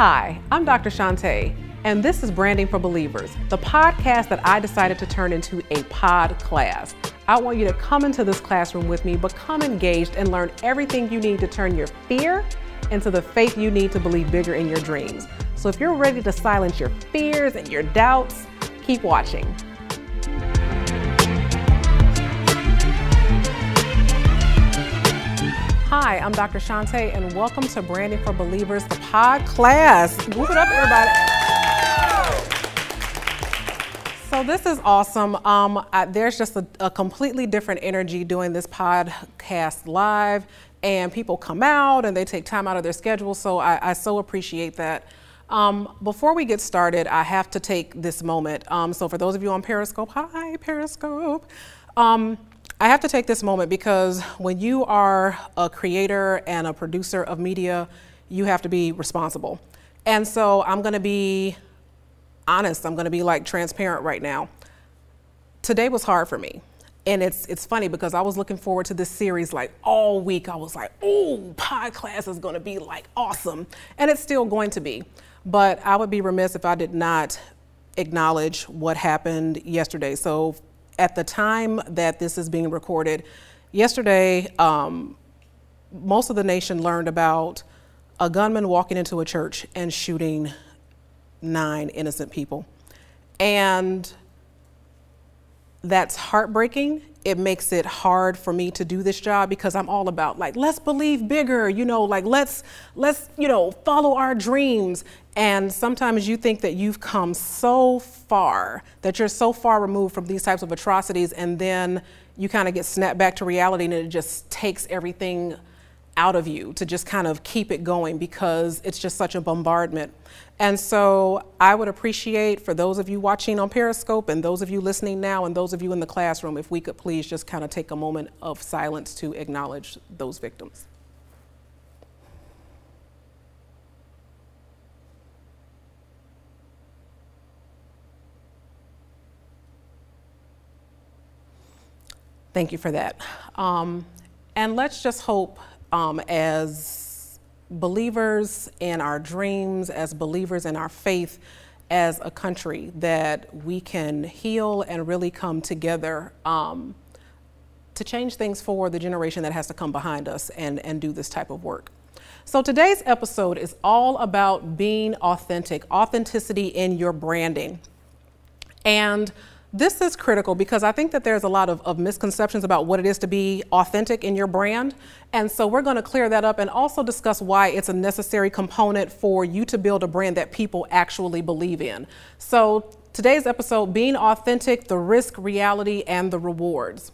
Hi, I'm Dr. Shantae, and this is Branding for Believers, the podcast that I decided to turn into a pod class. I want you to come into this classroom with me, become engaged, and learn everything you need to turn your fear into the faith you need to believe bigger in your dreams. So if you're ready to silence your fears and your doubts, keep watching. Hi, I'm Dr. Shantae, and welcome to Branding for Believers, the pod class. Move it up, everybody. So this is awesome. Um, I, there's just a, a, completely different energy doing this podcast live, and people come out and they take time out of their schedule. So I, I so appreciate that. Um, before we get started, I have to take this moment. Um, so for those of you on Periscope, hi Periscope. Um, I have to take this moment because when you are a creator and a producer of media, you have to be responsible. And so I'm going to be honest, I'm going to be like transparent right now. Today was hard for me. And it's it's funny because I was looking forward to this series like all week. I was like, "Oh, pod class is going to be like awesome." And it's still going to be. But I would be remiss if I did not acknowledge what happened yesterday. So at the time that this is being recorded, yesterday, um, most of the nation learned about a gunman walking into a church and shooting nine innocent people. And that's heartbreaking. It makes it hard for me to do this job because I'm all about like let's believe bigger, you know, like let's let's, you know, follow our dreams. And sometimes you think that you've come so far, that you're so far removed from these types of atrocities, and then you kind of get snapped back to reality and it just takes everything out of you to just kind of keep it going because it's just such a bombardment. And so I would appreciate for those of you watching on Periscope and those of you listening now and those of you in the classroom, if we could please just kind of take a moment of silence to acknowledge those victims. Thank you for that. Um, and let's just hope um, as believers in our dreams, as believers in our faith, as a country, that we can heal and really come together um, to change things for the generation that has to come behind us and, and do this type of work. So today's episode is all about being authentic, authenticity in your branding. And this is critical because I think that there's a lot of, of, misconceptions about what it is to be authentic in your brand. And so we're going to clear that up and also discuss why it's a necessary component for you to build a brand that people actually believe in. So today's episode being authentic, the risk, reality, and the rewards.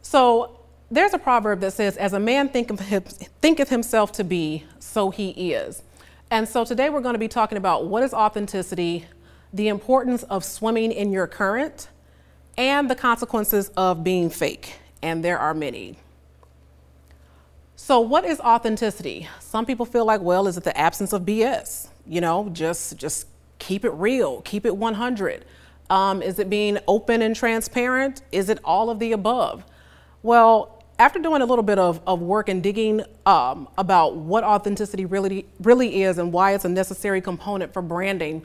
So there's a proverb that says, As a man thinketh, thinketh himself to be, so he is. And so today we're going to be talking about what is authenticity the importance of swimming in your current, and the consequences of being fake. And there are many. So, what is authenticity? Some people feel like, well, is it the absence of BS? You know, just just keep it real, keep it 100. Um, is it being open and transparent? Is it all of the above? Well, after doing a little bit of, of work and digging um, about what authenticity really really is and why it's a necessary component for branding,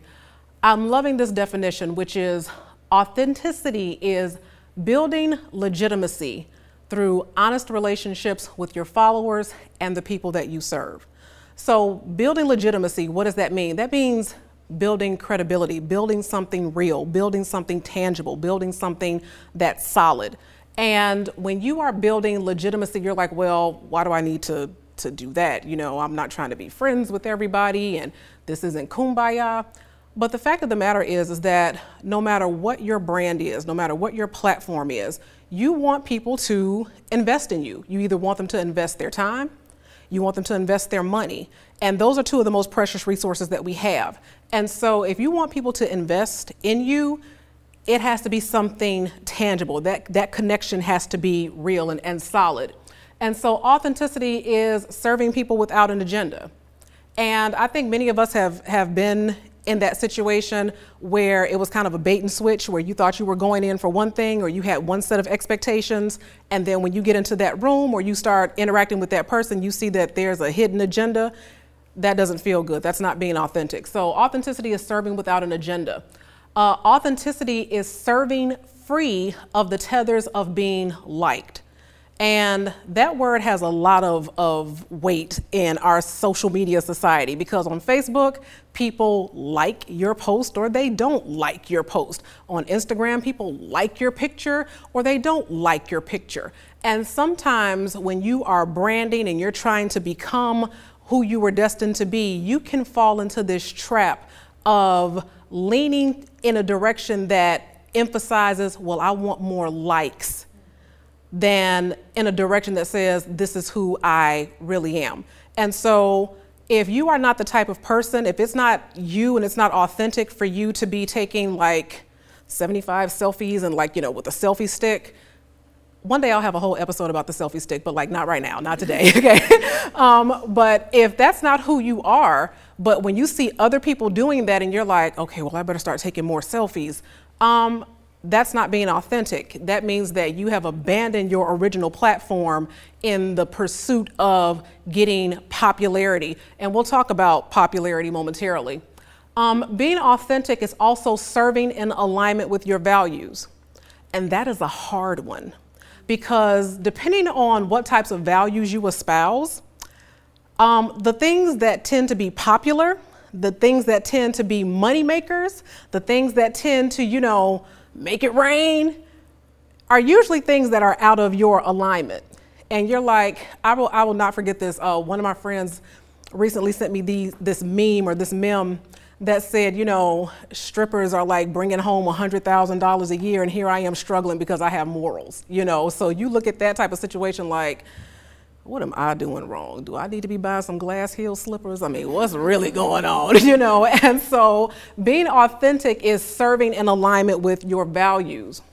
I'm loving this definition, which is authenticity is building legitimacy through honest relationships with your followers and the people that you serve. So, building legitimacy, what does that mean? That means building credibility, building something real, building something tangible, building something that's solid. And when you are building legitimacy, you're like, well, why do I need to, to do that? You know, I'm not trying to be friends with everybody, and this isn't kumbaya. But the fact of the matter is, is that no matter what your brand is, no matter what your platform is, you want people to invest in you. You either want them to invest their time, you want them to invest their money. And those are two of the most precious resources that we have. And so if you want people to invest in you, it has to be something tangible. That, that connection has to be real and, and solid. And so authenticity is serving people without an agenda. And I think many of us have, have been in that situation where it was kind of a bait and switch where you thought you were going in for one thing or you had one set of expectations and then when you get into that room or you start interacting with that person you see that there's a hidden agenda that doesn't feel good. That's not being authentic. So, authenticity is serving without an agenda. Uh, authenticity is serving free of the tethers of being liked. And that word has a lot of, of weight in our social media society because on Facebook, people like your post or they don't like your post. On Instagram, people like your picture or they don't like your picture. And sometimes when you are branding and you're trying to become who you were destined to be, you can fall into this trap of leaning in a direction that emphasizes, well, I want more likes than in a direction that says, this is who I really am. And so, if you are not the type of person, if it's not you and it's not authentic for you to be taking like 75 selfies and like, you know, with a selfie stick, one day I'll have a whole episode about the selfie stick, but like not right now, not today, okay? um, but if that's not who you are, but when you see other people doing that and you're like, okay, well, I better start taking more selfies, um, that's not being authentic. That means that you have abandoned your original platform in the pursuit of getting popularity. And we'll talk about popularity momentarily. Um, being authentic is also serving in alignment with your values. And that is a hard one because depending on what types of values you espouse, um, the things that tend to be popular, the things that tend to be money makers, the things that tend to, you know, make it rain, are usually things that are out of your alignment. And you're like, I will, I will not forget this. Uh, one of my friends recently sent me these, this meme or this meme that said, you know, strippers are like bringing home $100,000 a year, and here I am struggling because I have morals, you know. So you look at that type of situation like, what am I doing wrong? Do I need to be buying some glass heel slippers? I mean, what's really going on, you know? And so being authentic is serving in alignment with your values.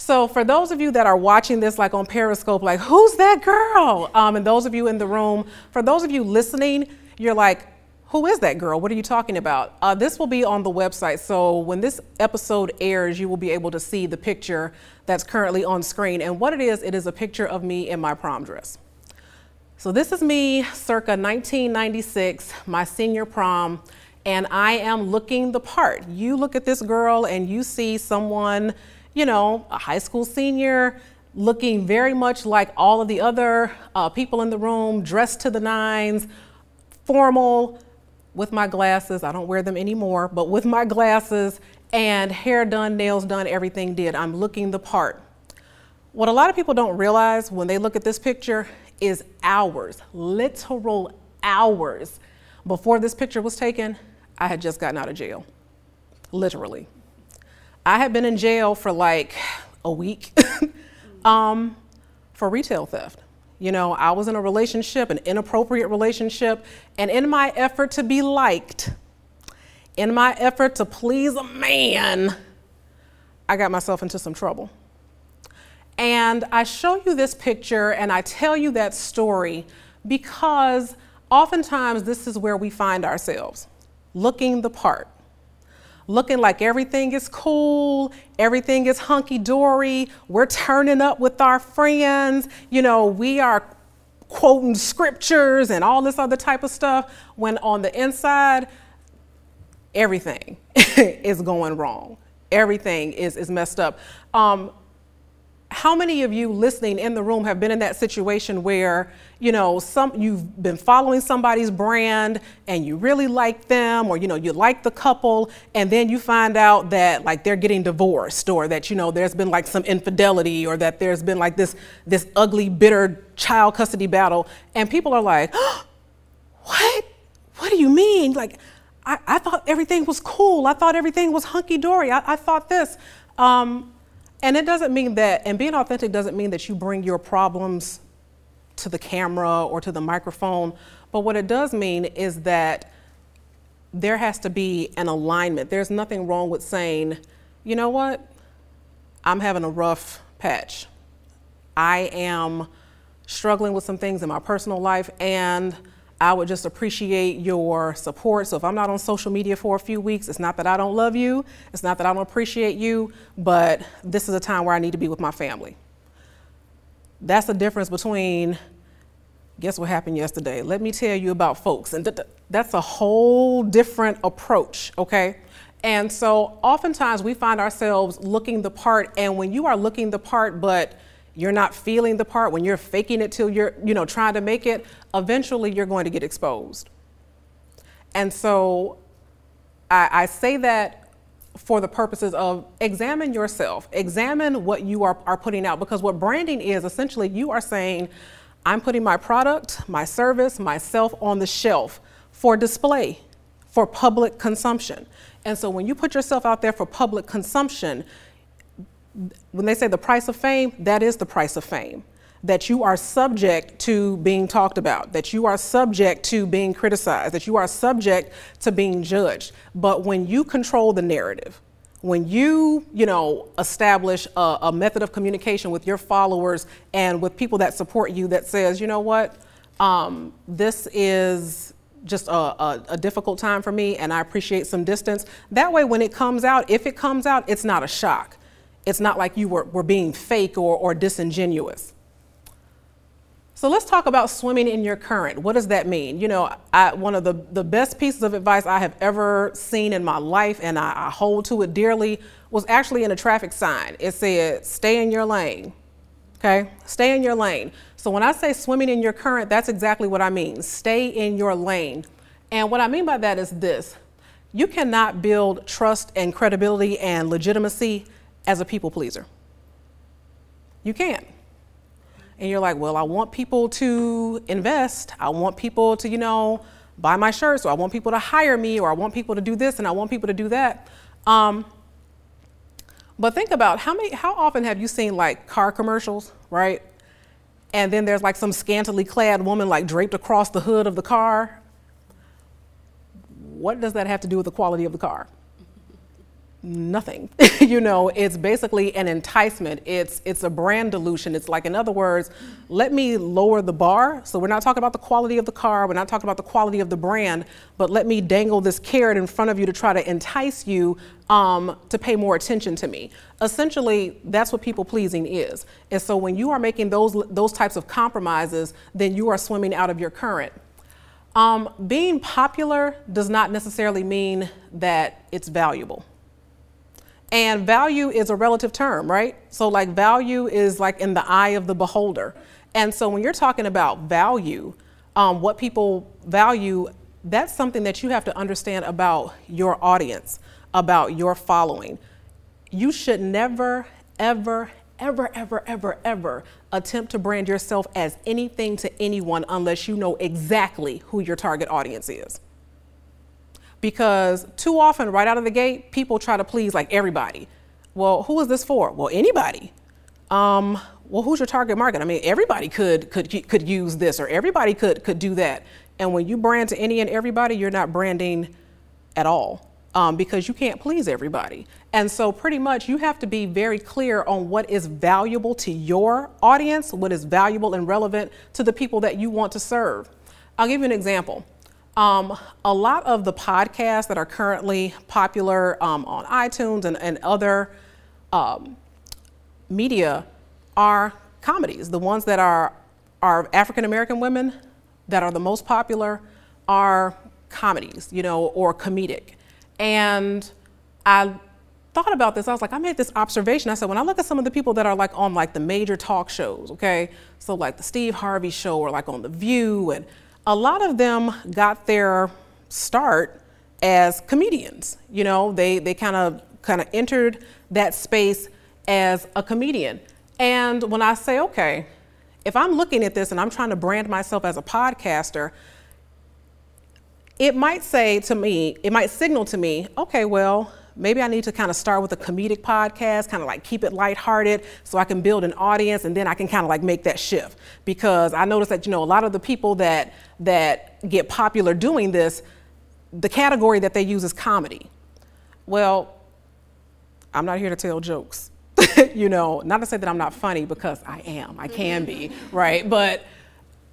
So, for those of you that are watching this, like on Periscope, like, who's that girl? Um, and those of you in the room, for those of you listening, you're like, who is that girl? What are you talking about? Uh, this will be on the website. So when this episode airs, you will be able to see the picture that's currently on screen. And what it is, it is a picture of me in my prom dress. So this is me circa 1996, my senior prom, and I am looking the part. You look at this girl and you see someone, you know, a high school senior, looking very much like all of the other uh, people in the room, dressed to the nines, formal, with my glasses. I don't wear them anymore, but with my glasses and hair done, nails done, everything did. I'm looking the part. What a lot of people don't realize when they look at this picture is hours, literal hours before this picture was taken, I had just gotten out of jail. Literally. I had been in jail for like a week um, for retail theft. You know, I was in a relationship, an inappropriate relationship, and in my effort to be liked, in my effort to please a man, I got myself into some trouble. And I show you this picture and I tell you that story because oftentimes this is where we find ourselves looking the part looking like everything is cool, everything is hunky dory, we're turning up with our friends, you know, we are quoting scriptures and all this other type of stuff, when on the inside, everything is going wrong. Everything is, is messed up. Um, how many of you listening in the room have been in that situation where you know some you've been following somebody's brand and you really like them or you know you like the couple and then you find out that like they're getting divorced or that you know there's been like some infidelity or that there's been like this this ugly bitter child custody battle and people are like oh, what? What do you mean? Like I, I, thought everything was cool. I thought everything was hunky-dory. I, I thought this. Um, and it doesn't mean that, and being authentic doesn't mean that you bring your problems to the camera or to the microphone. But what it does mean is that there has to be an alignment. There's nothing wrong with saying, you know what? I'm having a rough patch. I am struggling with some things in my personal life, and I would just appreciate your support. So if I'm not on social media for a few weeks, it's not that I don't love you, it's not that I don't appreciate you, but this is a time where I need to be with my family. That's the difference between guess what happened yesterday? Let me tell you about folks. And that's a whole different approach, okay? And so oftentimes we find ourselves looking the part, and when you are looking the part, but you're not feeling the part, when you're faking it till you're, you know, trying to make it, eventually you're going to get exposed. And so I, I say that for the purposes of examine yourself, examine what you are, are putting out, because what branding is essentially you are saying, I'm putting my product, my service, myself on the shelf for display, for public consumption. And so when you put yourself out there for public consumption, when they say the price of fame, that is the price of fame. That you are subject to being talked about, that you are subject to being criticized, that you are subject to being judged. But when you control the narrative, when you, you know, establish a, a, method of communication with your followers and with people that support you that says, you know what, um, this is just a, a, a, difficult time for me and I appreciate some distance. That way, when it comes out, if it comes out, it's not a shock. It's not like you were, were being fake or, or disingenuous. So let's talk about swimming in your current. What does that mean? You know, I, one of the, the best pieces of advice I have ever seen in my life, and I, I hold to it dearly, was actually in a traffic sign. It said, stay in your lane. Okay? Stay in your lane. So when I say swimming in your current, that's exactly what I mean. Stay in your lane. And what I mean by that is this you cannot build trust and credibility and legitimacy as a people pleaser. You can't and you're like, well, I want people to invest. I want people to, you know, buy my shirts, or I want people to hire me, or I want people to do this, and I want people to do that. Um, but think about how many, how often have you seen like car commercials, right? And then there's like some scantily clad woman like draped across the hood of the car. What does that have to do with the quality of the car? Nothing. you know, it's basically an enticement. It's it's a brand dilution. It's like in other words, let me lower the bar. So we're not talking about the quality of the car, we're not talking about the quality of the brand, but let me dangle this carrot in front of you to try to entice you um, to pay more attention to me. Essentially, that's what people pleasing is. And so when you are making those those types of compromises, then you are swimming out of your current. Um, being popular does not necessarily mean that it's valuable. And value is a relative term, right? So, like, value is like in the eye of the beholder. And so, when you're talking about value, um, what people value, that's something that you have to understand about your audience, about your following. You should never, ever, ever, ever, ever, ever attempt to brand yourself as anything to anyone unless you know exactly who your target audience is because too often, right out of the gate, people try to please like everybody. Well, who is this for? Well, anybody. Um, well, who's your target market? I mean, everybody could could could use this, or everybody could could do that. And when you brand to any and everybody, you're not branding at all um, because you can't please everybody. And so, pretty much, you have to be very clear on what is valuable to your audience, what is valuable and relevant to the people that you want to serve. I'll give you an example. Um, a lot of the podcasts that are currently popular um, on iTunes and, and other um, media are comedies. The ones that are, are African American women that are the most popular are comedies, you know, or comedic. And I thought about this. I was like, I made this observation. I said, when I look at some of the people that are like on like the major talk shows, okay, so like the Steve Harvey show or like on The View and a lot of them got their start as comedians. You know, they, they kind of kind of entered that space as a comedian. And when I say, okay, if I'm looking at this and I'm trying to brand myself as a podcaster, it might say to me, it might signal to me, okay, well, maybe I need to kind of start with a comedic podcast, kind of like keep it lighthearted so I can build an audience and then I can kind of like make that shift. Because I noticed that, you know, a lot of the people that that get popular doing this, the category that they use is comedy. Well, I'm not here to tell jokes. you know, not to say that I'm not funny because I am, I can be, right? But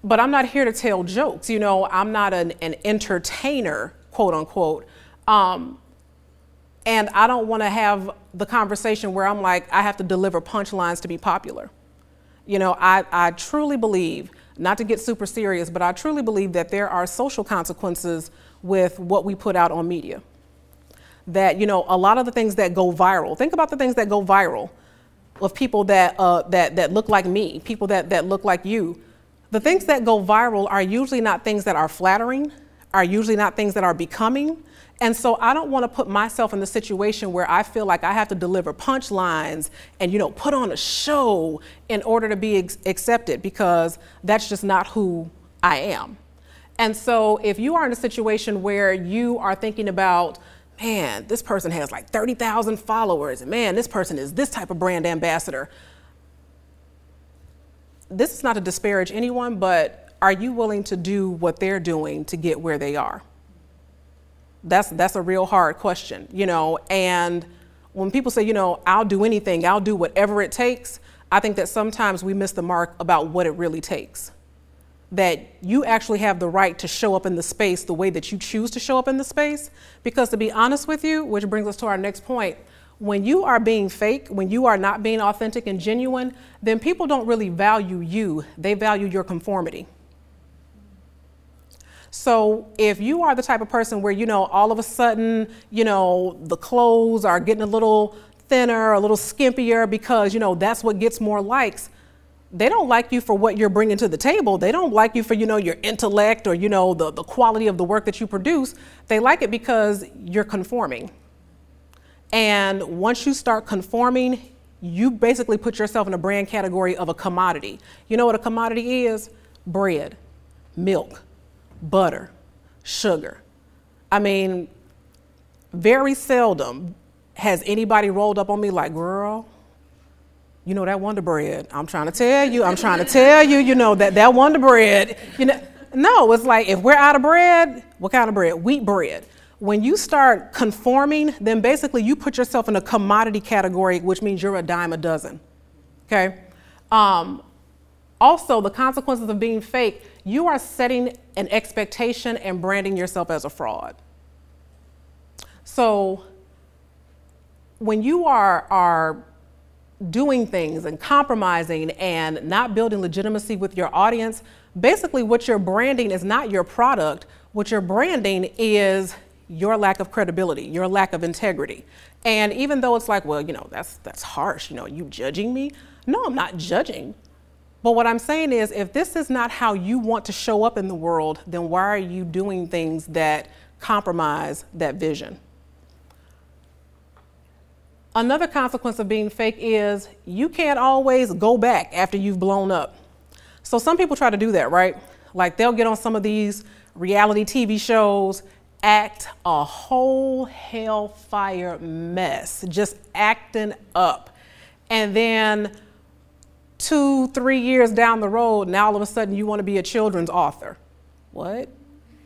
but I'm not here to tell jokes. You know, I'm not an, an entertainer, quote unquote. Um, and I don't want to have the conversation where I'm like, I have to deliver punchlines to be popular. You know, I, I truly believe not to get super serious, but I truly believe that there are social consequences with what we put out on media. That, you know, a lot of the things that go viral, think about the things that go viral of people that, uh, that, that look like me, people that, that look like you. The things that go viral are usually not things that are flattering, are usually not things that are becoming. And so I don't want to put myself in the situation where I feel like I have to deliver punchlines and you know put on a show in order to be ex- accepted because that's just not who I am. And so if you are in a situation where you are thinking about man, this person has like 30,000 followers, and man, this person is this type of brand ambassador. This is not to disparage anyone, but are you willing to do what they're doing to get where they are? That's, that's a real hard question, you know, and when people say, you know, I'll do anything, I'll do whatever it takes, I think that sometimes we miss the mark about what it really takes that you actually have the right to show up in the space the way that you choose to show up in the space. Because to be honest with you, which brings us to our next point, when you are being fake, when you are not being authentic and genuine, then people don't really value you, they value your conformity. So if you are the type of person where, you know, all of a sudden, you know, the clothes are getting a little thinner, a little skimpier because, you know, that's what gets more likes, they don't like you for what you're bringing to the table. They don't like you for, you know, your intellect or, you know, the, the quality of the work that you produce. They like it because you're conforming. And once you start conforming, you basically put yourself in a brand category of a commodity. You know what a commodity is? Bread, milk, butter, sugar. I mean, very seldom has anybody rolled up on me like, girl, you know that Wonder Bread. I'm trying to tell you. I'm trying to tell you. You know that that Wonder Bread. You know, no, it's like if we're out of bread, what kind of bread? Wheat bread. When you start conforming, then basically you put yourself in a commodity category, which means you're a dime a dozen. Okay. Um, also, the consequences of being fake, you are setting an expectation and branding yourself as a fraud. So, when you are, are doing things and compromising and not building legitimacy with your audience, basically what you're branding is not your product. What you're branding is your lack of credibility, your lack of integrity. And even though it's like, well, you know, that's that's harsh, you know, you judging me? No, I'm not judging. But what I'm saying is if this is not how you want to show up in the world, then why are you doing things that compromise that vision? Another consequence of being fake is you can't always go back after you've blown up. So some people try to do that, right? Like they'll get on some of these reality TV shows, act a whole hellfire mess, just acting up. And then two, three years down the road, now all of a sudden you want to be a children's author. What?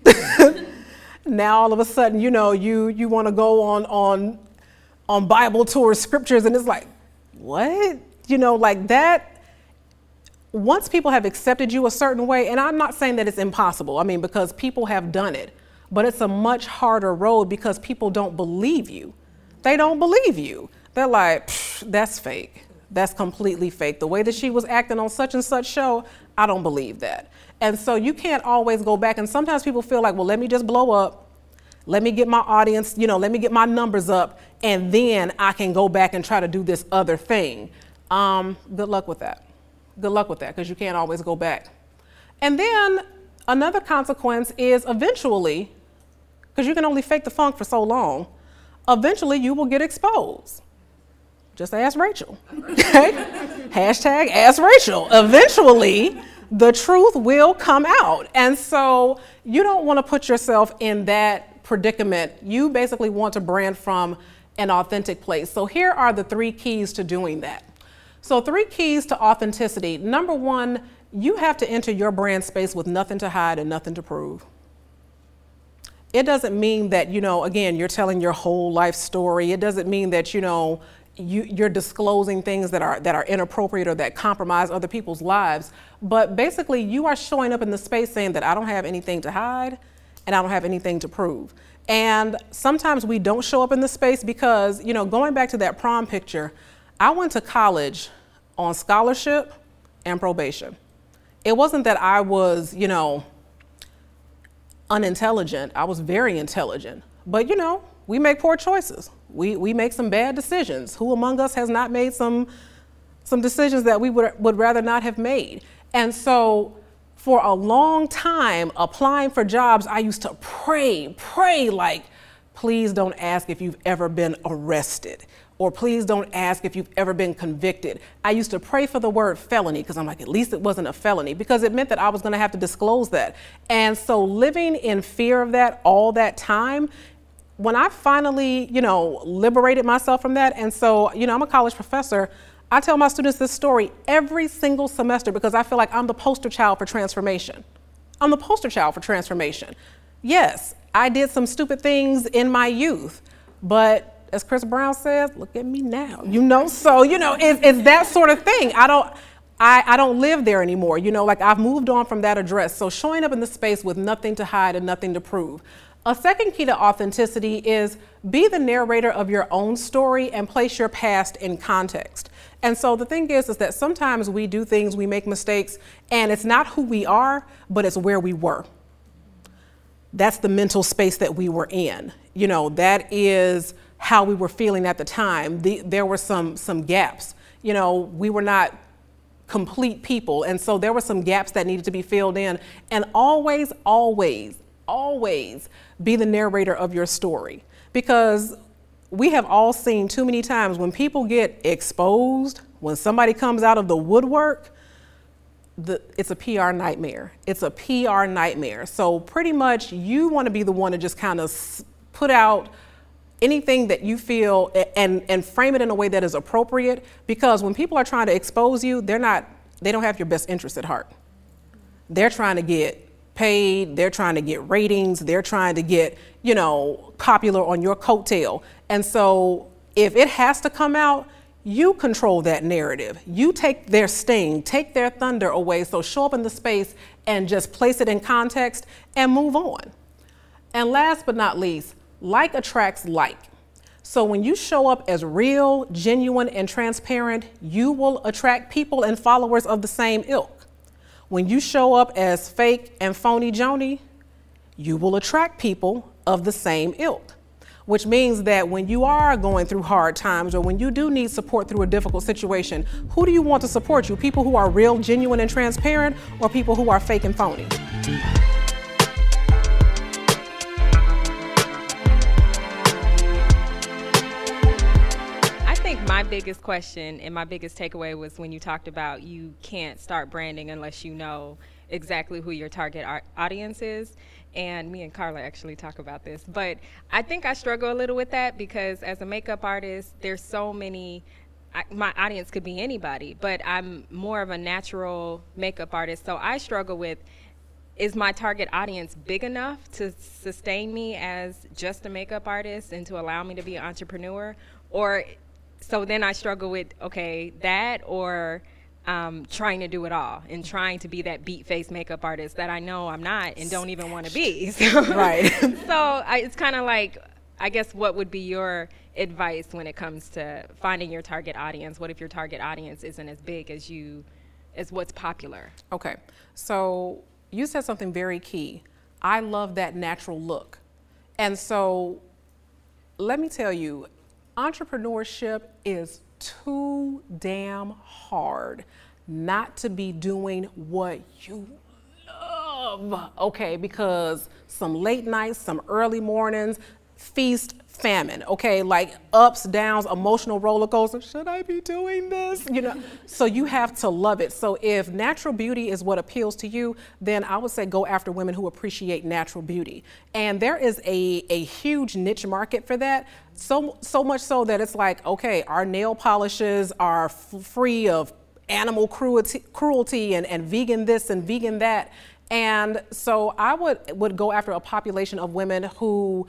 now all of a sudden, you know, you, you want to go on, on on Bible tours, scriptures, and it's like, what? You know, like that. Once people have accepted you a certain way, and I'm not saying that it's impossible, I mean, because people have done it, but it's a much harder road because people don't believe you. They don't believe you. They're like, that's fake. That's completely fake. The way that she was acting on such and such show, I don't believe that. And so you can't always go back. And sometimes people feel like, well, let me just blow up let me get my audience, you know, let me get my numbers up, and then I can go back and try to do this other thing. Um, good luck with that. Good luck with that, because you can't always go back. And then another consequence is eventually, because you can only fake the funk for so long, eventually you will get exposed. Just ask Rachel. Okay? Hashtag ask Rachel. Eventually, the truth will come out. And so you don't want to put yourself in that predicament, you basically want to brand from an authentic place. So here are the three keys to doing that. So, three keys to authenticity. Number one, you have to enter your brand space with nothing to hide and nothing to prove. It doesn't mean that, you know, again, you're telling your whole life story. It doesn't mean that, you know, you, are disclosing things that are that are inappropriate or that compromise other people's lives. But basically, you are showing up in the space saying that I don't have anything to hide and I don't have anything to prove. And sometimes we don't show up in the space because, you know, going back to that prom picture, I went to college on scholarship and probation. it wasn't that I was, you know, unintelligent. I was very intelligent. But, you know, we make poor choices. We, we make some bad decisions. Who among us has not made some, some decisions that we would, would rather not have made? And so, for a long time, applying for jobs, I used to pray, pray like, please don't ask if you've ever been arrested or please don't ask if you've ever been convicted. I used to pray for the word felony because I'm like, at least it wasn't a felony because it meant that I was going to have to disclose that. And so living in fear of that all that time, when I finally, you know, liberated myself from that, and so, you know, I'm a college professor. I tell my students this story every single semester because I feel like I'm the poster child for transformation. I'm the poster child for transformation. Yes, I did some stupid things in my youth, but as Chris Brown says, look at me now. You know, so you know, it's, it's that sort of thing. I don't. I, I don't live there anymore. You know, like I've moved on from that address. So showing up in the space with nothing to hide and nothing to prove. A second key to authenticity is be the narrator of your own story and place your past in context. And so the thing is, is that sometimes we do things, we make mistakes, and it's not who we are, but it's where we were. That's the mental space that we were in. You know, that is how we were feeling at the time. The, there were some, some gaps. You know, we were not complete people. And so there were some gaps that needed to be filled in. And always, always, always be the narrator of your story. Because we have all seen too many times when people get exposed, when somebody comes out of the woodwork, the, it's a PR nightmare. It's a PR nightmare. So pretty much you want to be the one to just kind of put out anything that you feel and, and frame it in a way that is appropriate because when people are trying to expose you, they're not, they don't have your best interest at heart. They're trying to get paid, they're trying to get ratings, they're trying to get, you know, popular on your coattail. And so if it has to come out, you control that narrative. You take their sting, take their thunder away. So show up in the space and just place it in context and move on. And last but not least, like attracts like. So when you show up as real, genuine, and transparent, you will attract people and followers of the same ilk. When you show up as fake and phony Joni, you will attract people of the same ilk. Which means that when you are going through hard times or when you do need support through a difficult situation, who do you want to support you? People who are real, genuine, and transparent, or people who are fake and phony? Biggest question and my biggest takeaway was when you talked about you can't start branding unless you know exactly who your target audience is. And me and Carla actually talk about this. But I think I struggle a little with that because as a makeup artist, there's so many I, my audience could be anybody, but I'm more of a natural makeup artist. So I struggle with is my target audience big enough to sustain me as just a makeup artist and to allow me to be an entrepreneur? Or so then I struggle with okay that or um, trying to do it all and trying to be that beat face makeup artist that I know I'm not and don't even want to be. So, right. so I, it's kind of like I guess what would be your advice when it comes to finding your target audience? What if your target audience isn't as big as you as what's popular? Okay. So you said something very key. I love that natural look. And so let me tell you, entrepreneurship is too damn hard not to be doing what you love, okay? Because some late nights, some early mornings, feast, famine, okay? Like ups, downs, emotional roller coaster. Should I be doing this? You know, so you have to love it. So if natural beauty is what appeals to you, then I would say go after women who appreciate natural beauty. And there is a, a huge niche market for that. So, so much so that it's like, okay, our nail polishes are free of animal cruelty, cruelty and, and vegan this and vegan that. And so I would, would go after a population of women who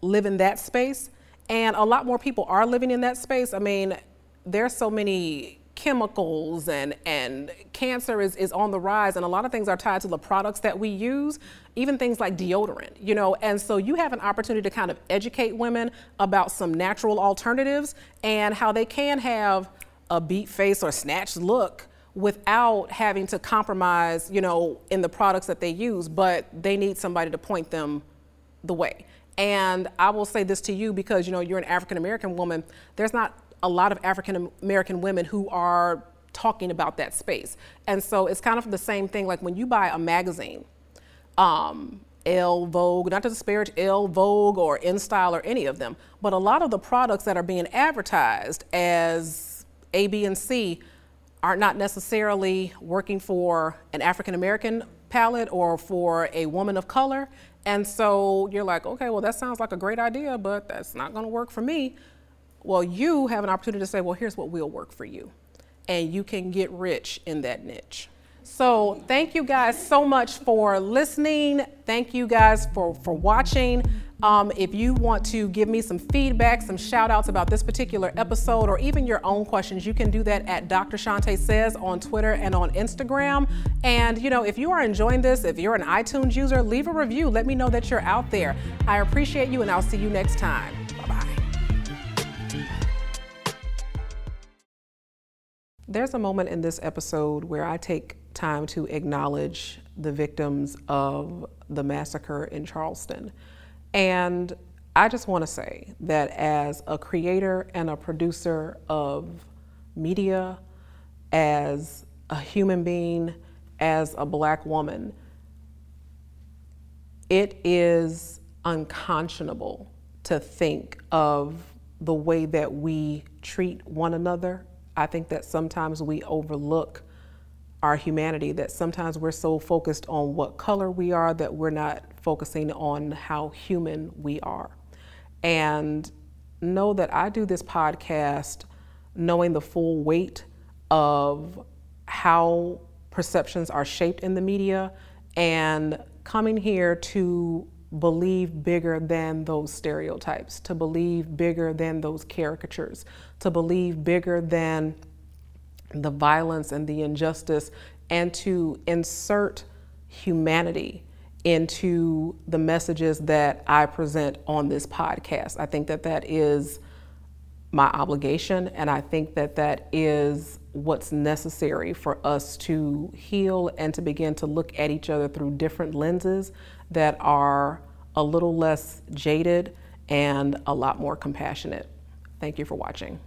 live in that space. And a lot more people are living in that space. I mean, there's so many chemicals and, and cancer is, is on the rise and a lot of things are tied to the products that we use even things like deodorant you know and so you have an opportunity to kind of educate women about some natural alternatives and how they can have a beat face or snatched look without having to compromise, you know, in the products that they use, but they need somebody to point them the way. And I will say this to you because, you know, you're an African American woman. There's not a lot of African American women who are talking about that space. And so it's kind of the same thing like when you buy a magazine, um, Elle, Vogue, not to disparage Elle, Vogue, or InStyle or any of them, but a lot of the products that are being advertised as A, B, and C are not necessarily working for an African American palette or for a woman of color. And so you're like, okay, well, that sounds like a great idea, but that's not going to work for me. Well, you have an opportunity to say, well, here's what will work for you. And you can get rich in that niche. So thank you guys so much for listening. Thank you guys for, for watching. Um, if you want to give me some feedback, some shout outs about this particular episode, or even your own questions, you can do that at Dr. Shante Says on Twitter and on Instagram. And, you know, if you are enjoying this, if you're an iTunes user, leave a review. Let me know that you're out there. I appreciate you, and I'll see you next time. Bye bye. There's a moment in this episode where I take time to acknowledge the victims of the massacre in Charleston. And I just want to say that as a creator and a producer of media, as a human being, as a black woman, it is unconscionable to think of the way that we treat one another. I think that sometimes we overlook our humanity that sometimes we're so focused on what color we are that we're not focusing on how human we are. And know that I do this podcast knowing the full weight of how perceptions are shaped in the media and coming here to believe bigger than those stereotypes, to believe bigger than those caricatures, to believe bigger than the violence and the injustice and to insert humanity into the messages that I present on this podcast. I think that that is my obligation, and I think that that is what's necessary for us to heal and to begin to look at each other through different lenses that are a little less jaded and a lot more compassionate. Thank you for watching.